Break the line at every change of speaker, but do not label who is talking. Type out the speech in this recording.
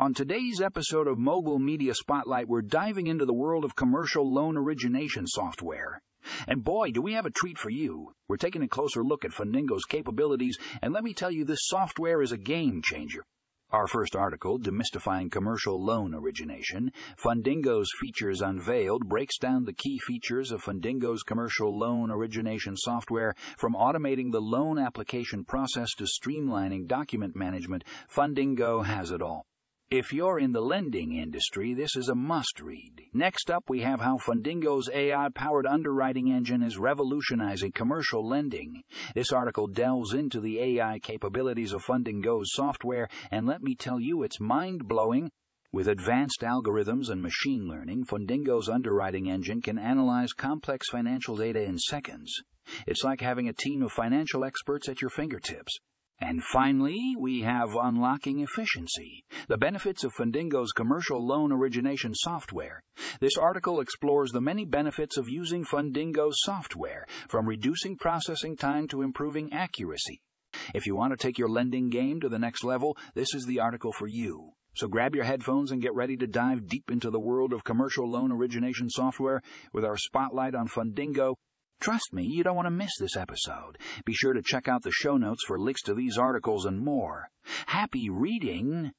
On today's episode of Mogul Media Spotlight, we're diving into the world of commercial loan origination software. And boy, do we have a treat for you. We're taking a closer look at Fundingo's capabilities, and let me tell you, this software is a game changer. Our first article, Demystifying Commercial Loan Origination, Fundingo's Features Unveiled, breaks down the key features of Fundingo's commercial loan origination software from automating the loan application process to streamlining document management. Fundingo has it all. If you're in the lending industry, this is a must read. Next up, we have how Fundingo's AI powered underwriting engine is revolutionizing commercial lending. This article delves into the AI capabilities of Fundingo's software, and let me tell you, it's mind blowing. With advanced algorithms and machine learning, Fundingo's underwriting engine can analyze complex financial data in seconds. It's like having a team of financial experts at your fingertips. And finally, we have unlocking efficiency, the benefits of Fundingo's commercial loan origination software. This article explores the many benefits of using Fundingo's software, from reducing processing time to improving accuracy. If you want to take your lending game to the next level, this is the article for you. So grab your headphones and get ready to dive deep into the world of commercial loan origination software with our spotlight on Fundingo Trust me, you don't want to miss this episode. Be sure to check out the show notes for links to these articles and more. Happy reading!